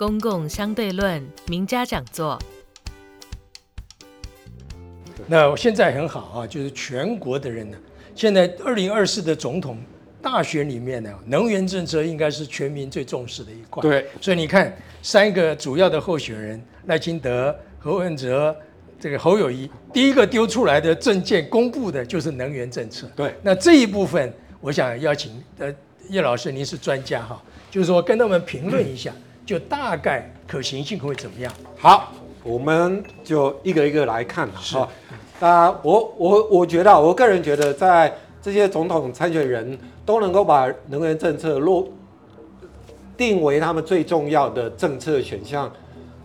公共相对论名家讲座。那现在很好啊，就是全国的人呢，现在二零二四的总统大选里面呢，能源政策应该是全民最重视的一块。对，所以你看，三个主要的候选人赖清德、何文哲、这个侯友谊，第一个丢出来的政见公布的就是能源政策。对，那这一部分，我想邀请呃叶老师，您是专家哈，就是说跟他们评论一下，就大概可行性会怎么样？好，我们就一个一个来看哈。是。啊，我我我觉得，我个人觉得，在这些总统参选人都能够把能源政策落定为他们最重要的政策选项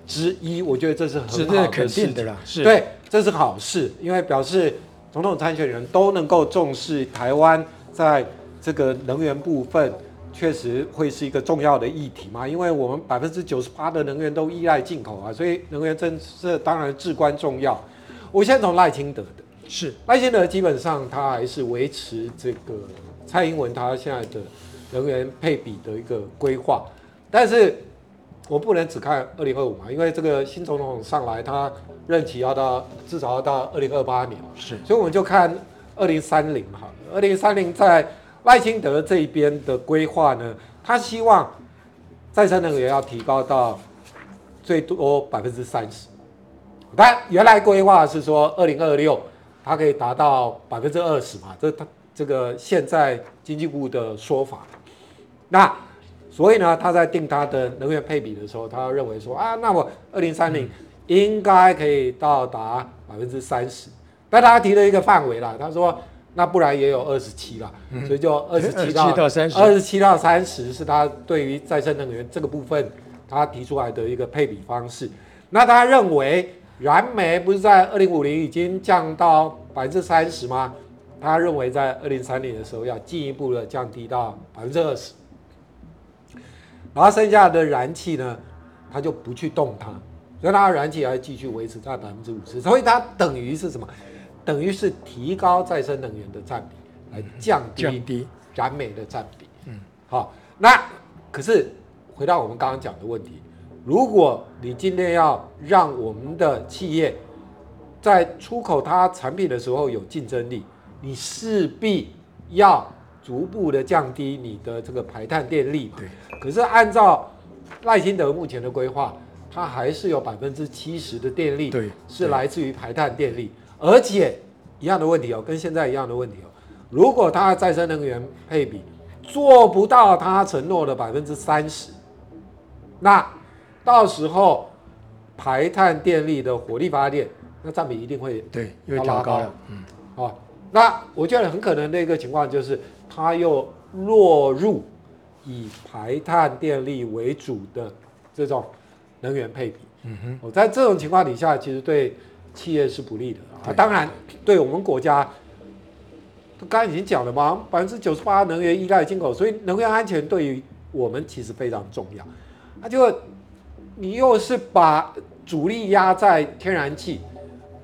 之一，我觉得这是很好的肯定的啦。是，对，这是好事，因为表示总统参选人都能够重视台湾在这个能源部分，确实会是一个重要的议题嘛。因为我们百分之九十八的能源都依赖进口啊，所以能源政策当然至关重要。我先从赖清德的，是赖清德基本上他还是维持这个蔡英文他现在的能源配比的一个规划，但是我不能只看二零二五嘛，因为这个新总统上来，他任期要到至少要到二零二八年，是，所以我们就看二零三零哈，二零三零在赖清德这一边的规划呢，他希望再生能源要提高到最多百分之三十。但原来规划是说，二零二六它可以达到百分之二十嘛？这他这个现在经济部的说法。那所以呢，他在定他的能源配比的时候，他认为说啊，那我二零三零应该可以到达百分之三十。但他提了一个范围啦，他说那不然也有二十七啦，所以就二十七到三十，二十七到三十是他对于再生能源这个部分他提出来的一个配比方式。那他认为。燃煤不是在二零五零已经降到百分之三十吗？他认为在二零三零的时候要进一步的降低到百分之二十，然后剩下的燃气呢，他就不去动它，所以它的燃气还继续维持在百分之五十，所以它等于是什么？等于是提高再生能源的占比，来降低降低燃煤的占比。嗯，好，那可是回到我们刚刚讲的问题。如果你今天要让我们的企业在出口它产品的时候有竞争力，你势必要逐步的降低你的这个排碳电力。对。可是按照赖清德目前的规划，它还是有百分之七十的电力，对，是来自于排碳电力。而且一样的问题哦，跟现在一样的问题哦，如果它的再生能源配比做不到它承诺的百分之三十，那到时候排碳电力的火力发电，那占比一定会对又调高了。嗯，好，那我觉得很可能的一个情况就是，它又落入以排碳电力为主的这种能源配比。嗯哼，我在这种情况底下，其实对企业是不利的啊。当然，对我们国家，刚才已经讲了嘛，百分之九十八能源依赖进口，所以能源安全对于我们其实非常重要。那就。你又是把主力压在天然气，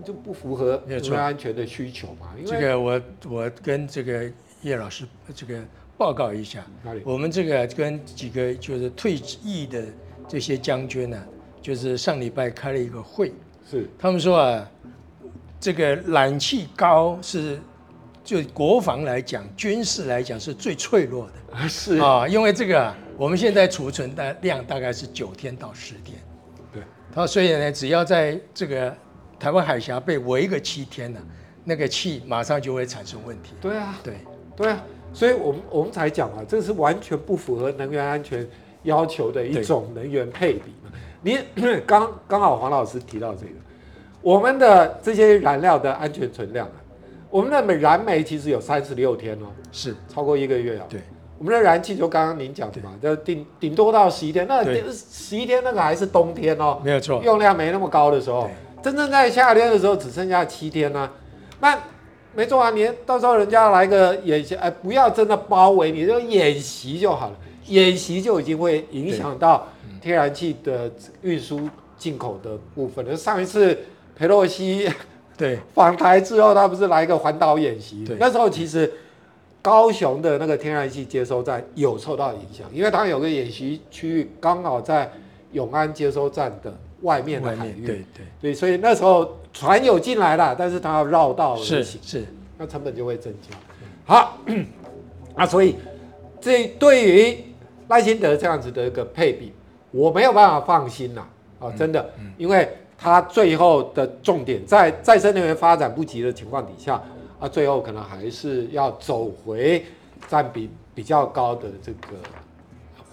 就不符合能源安全的需求嘛？因为这个我我跟这个叶老师这个报告一下，哪里？我们这个跟几个就是退役的这些将军呢，就是上礼拜开了一个会，是他们说啊，这个燃气高是就国防来讲、军事来讲是最脆弱的，是啊，因为这个。我们现在储存的量大概是九天到十天，对。他所以呢，只要在这个台湾海峡被围个七天呢，那个气马上就会产生问题。对啊，对，对啊。所以我们我们才讲啊，这是完全不符合能源安全要求的一种能源配比嘛。你 刚刚好黄老师提到这个，我们的这些燃料的安全存量啊，我们的燃煤其实有三十六天哦，是超过一个月啊。对。我们的燃气就刚刚您讲的嘛，就顶顶多到十一天，那十一天那个还是冬天哦，没有错，用量没那么高的时候，真正在夏天的时候只剩下七天呢、啊。那没错啊，你到时候人家来个演习，哎，不要真的包围，你就演习就好了，演习就已经会影响到天然气的运输进口的部分了。上一次佩洛西 对 访台之后，他不是来一个环岛演习，那时候其实。高雄的那个天然气接收站有受到影响，因为它有个演习区域刚好在永安接收站的外面的海域。对对对，所以那时候船有进来了，但是它要绕道而行，是是，那成本就会增加。好，啊，所以这对于赖清德这样子的一个配比，我没有办法放心呐，啊，真的，因为他最后的重点在再生能源发展不及的情况底下，啊，最后可能还是要走回占比比较高的这个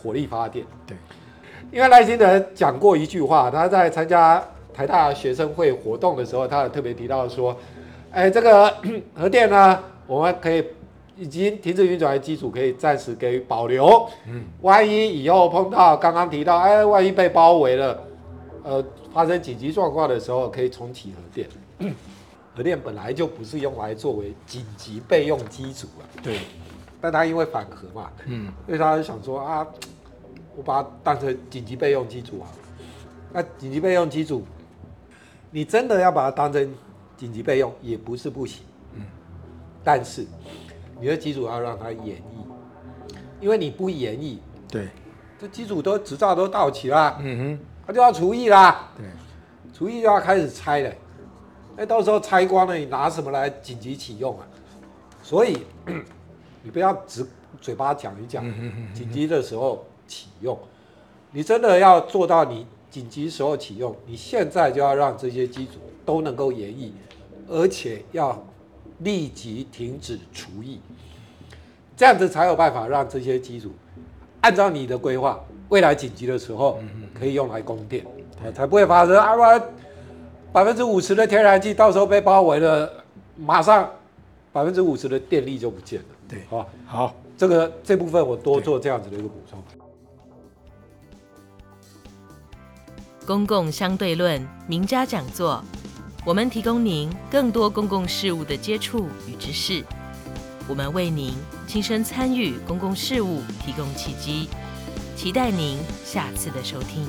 火力发电。对，因为赖清德讲过一句话，他在参加台大学生会活动的时候，他有特别提到说，哎，这个 核电呢，我们可以。已经停止运转的机组可以暂时给予保留。嗯，万一以后碰到刚刚提到，哎，万一被包围了，呃，发生紧急状况的时候，可以重启核电。核电本来就不是用来作为紧急备用机组啊。对。但他因为反核嘛，嗯，所以他就想说啊，我把它当成紧急备用机组啊。那紧急备用机组，你真的要把它当成紧急备用，也不是不行。嗯，但是。你的机组要让它演绎，因为你不演绎，对，这机组都执照都到齐了，嗯哼，它就要除役啦，对，除役就要开始拆了，那到时候拆光了，你拿什么来紧急启用啊？所以你不要只嘴巴讲一讲，紧急的时候启用，你真的要做到你紧急时候启用，你现在就要让这些机组都能够演绎，而且要。立即停止除役，这样子才有办法让这些机组按照你的规划，未来紧急的时候可以用来供电，才不会发生啊！我百分之五十的天然气到时候被包围了，马上百分之五十的电力就不见了。对，好，好，这个这部分我多做这样子的一个补充。公共相对论名家讲座。我们提供您更多公共事务的接触与知识，我们为您亲身参与公共事务提供契机，期待您下次的收听。